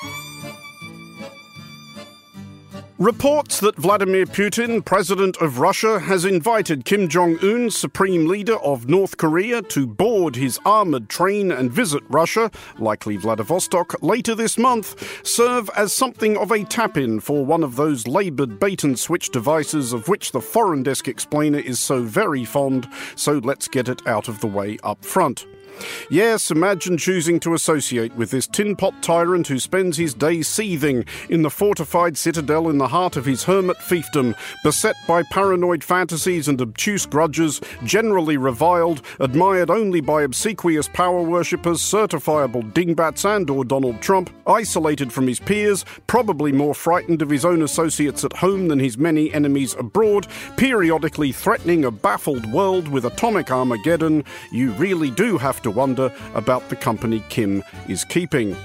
Thank you. Reports that Vladimir Putin, president of Russia, has invited Kim Jong un, supreme leader of North Korea, to board his armoured train and visit Russia, likely Vladivostok, later this month, serve as something of a tap in for one of those laboured bait and switch devices of which the foreign desk explainer is so very fond, so let's get it out of the way up front. Yes, imagine choosing to associate with this tin pot tyrant who spends his days seething in the fortified citadel in the heart of his hermit fiefdom, beset by paranoid fantasies and obtuse grudges, generally reviled, admired only by obsequious power worshippers, certifiable dingbats and or Donald Trump, isolated from his peers, probably more frightened of his own associates at home than his many enemies abroad, periodically threatening a baffled world with atomic Armageddon, you really do have to to wonder about the company Kim is keeping.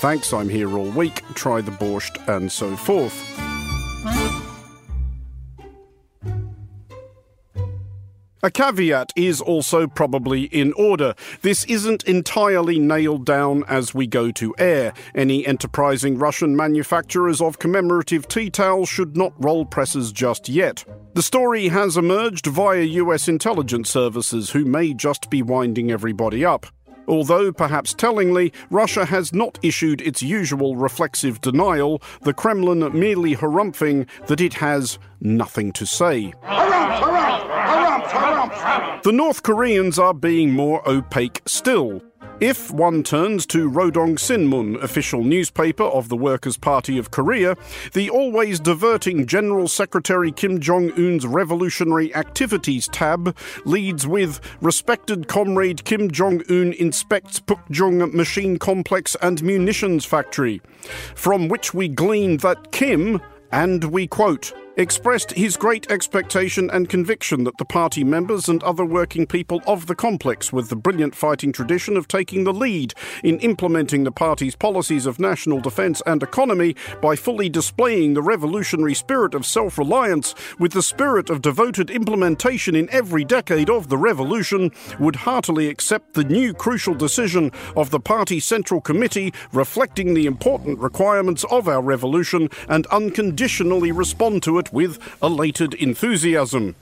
Thanks, I'm here all week. Try the borscht and so forth. A caveat is also probably in order. This isn't entirely nailed down as we go to air. Any enterprising Russian manufacturers of commemorative tea towels should not roll presses just yet. The story has emerged via US intelligence services, who may just be winding everybody up. Although, perhaps tellingly, Russia has not issued its usual reflexive denial, the Kremlin merely harumphing that it has nothing to say. The North Koreans are being more opaque still. If one turns to Rodong Sinmun, official newspaper of the Workers' Party of Korea, the always diverting General Secretary Kim Jong un's Revolutionary Activities tab leads with Respected Comrade Kim Jong un inspects Pukjung Machine Complex and Munitions Factory, from which we glean that Kim, and we quote, expressed his great expectation and conviction that the party members and other working people of the complex, with the brilliant fighting tradition of taking the lead in implementing the party's policies of national defence and economy by fully displaying the revolutionary spirit of self reliance with the spirit of devoted implementation in every decade of the revolution, would heartily accept the new crucial decision of the party Central Committee reflecting the important requirements of our revolution and unconditionally respond to it it with elated enthusiasm.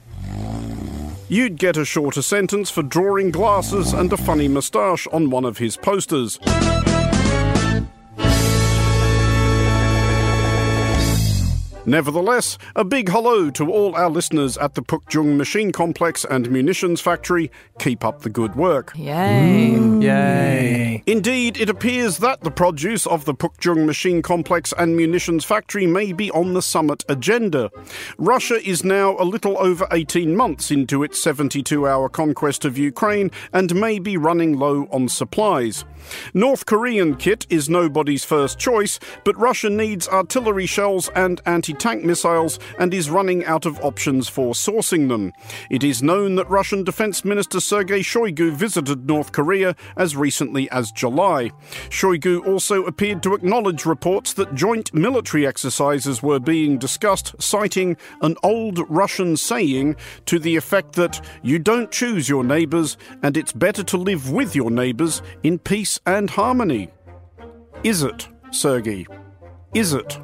You'd get a shorter sentence for drawing glasses and a funny moustache on one of his posters. Nevertheless, a big hello to all our listeners at the Pukjung Machine Complex and Munitions Factory. Keep up the good work. Mm. Yay. Yay. Indeed, it appears that the produce of the Pukjung Machine Complex and Munitions Factory may be on the summit agenda. Russia is now a little over 18 months into its 72 hour conquest of Ukraine and may be running low on supplies. North Korean kit is nobody's first choice, but Russia needs artillery shells and anti tank missiles and is running out of options for sourcing them. It is known that Russian Defense Minister Sergei Shoigu visited North Korea as recently as July. Shoigu also appeared to acknowledge reports that joint military exercises were being discussed, citing an old Russian saying to the effect that you don't choose your neighbours and it's better to live with your neighbours in peace and harmony. Is it, Sergei? Is it?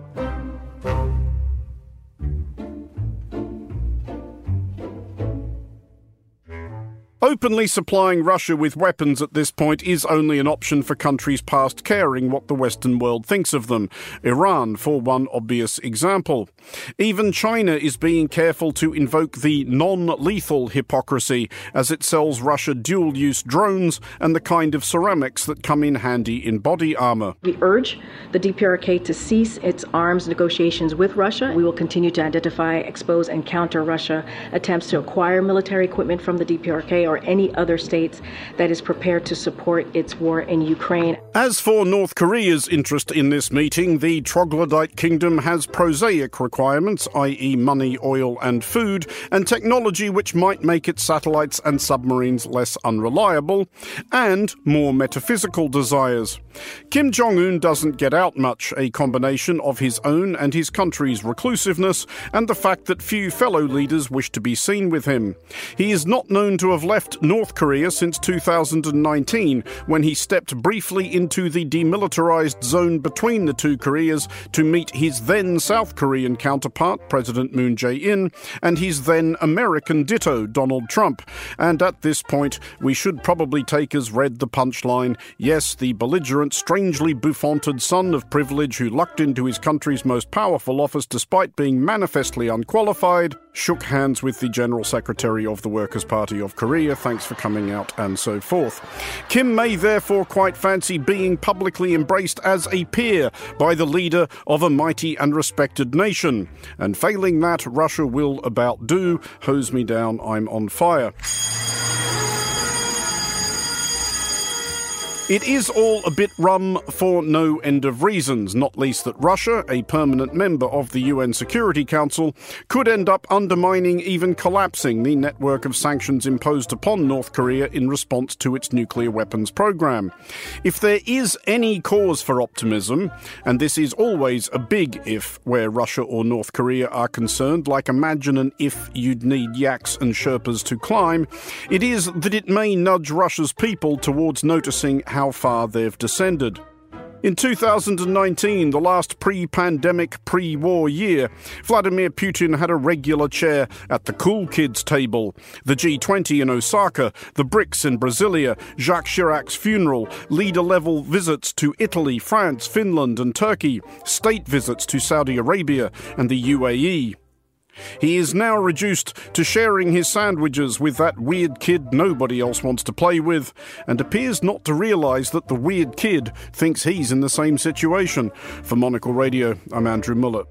Openly supplying Russia with weapons at this point is only an option for countries past caring what the Western world thinks of them. Iran, for one obvious example. Even China is being careful to invoke the non lethal hypocrisy as it sells Russia dual use drones and the kind of ceramics that come in handy in body armor. We urge the DPRK to cease its arms negotiations with Russia. We will continue to identify, expose, and counter Russia attempts to acquire military equipment from the DPRK any other states that is prepared to support its war in Ukraine. As for North Korea's interest in this meeting, the troglodyte kingdom has prosaic requirements, i.e., money, oil, and food, and technology which might make its satellites and submarines less unreliable, and more metaphysical desires. Kim Jong un doesn't get out much, a combination of his own and his country's reclusiveness, and the fact that few fellow leaders wish to be seen with him. He is not known to have left left North Korea since 2019 when he stepped briefly into the demilitarized zone between the two Koreas to meet his then South Korean counterpart, President Moon Jae in, and his then American ditto, Donald Trump. And at this point, we should probably take as read the punchline yes, the belligerent, strangely bouffanted son of privilege who lucked into his country's most powerful office despite being manifestly unqualified shook hands with the General Secretary of the Workers' Party of Korea, thanks for coming out, and so forth. Kim may therefore quite fancy being publicly embraced as a peer by the leader of a mighty and respected nation. And failing that, Russia will about do. Hose me down, I'm on fire. It is all a bit rum for no end of reasons, not least that Russia, a permanent member of the UN Security Council, could end up undermining, even collapsing, the network of sanctions imposed upon North Korea in response to its nuclear weapons program. If there is any cause for optimism, and this is always a big if where Russia or North Korea are concerned, like imagine an if you'd need yaks and Sherpas to climb, it is that it may nudge Russia's people towards noticing how far they've descended. In 2019, the last pre pandemic, pre war year, Vladimir Putin had a regular chair at the cool kids table, the G20 in Osaka, the BRICS in Brasilia, Jacques Chirac's funeral, leader level visits to Italy, France, Finland, and Turkey, state visits to Saudi Arabia and the UAE. He is now reduced to sharing his sandwiches with that weird kid nobody else wants to play with, and appears not to realise that the weird kid thinks he's in the same situation. For Monocle Radio, I'm Andrew Mueller.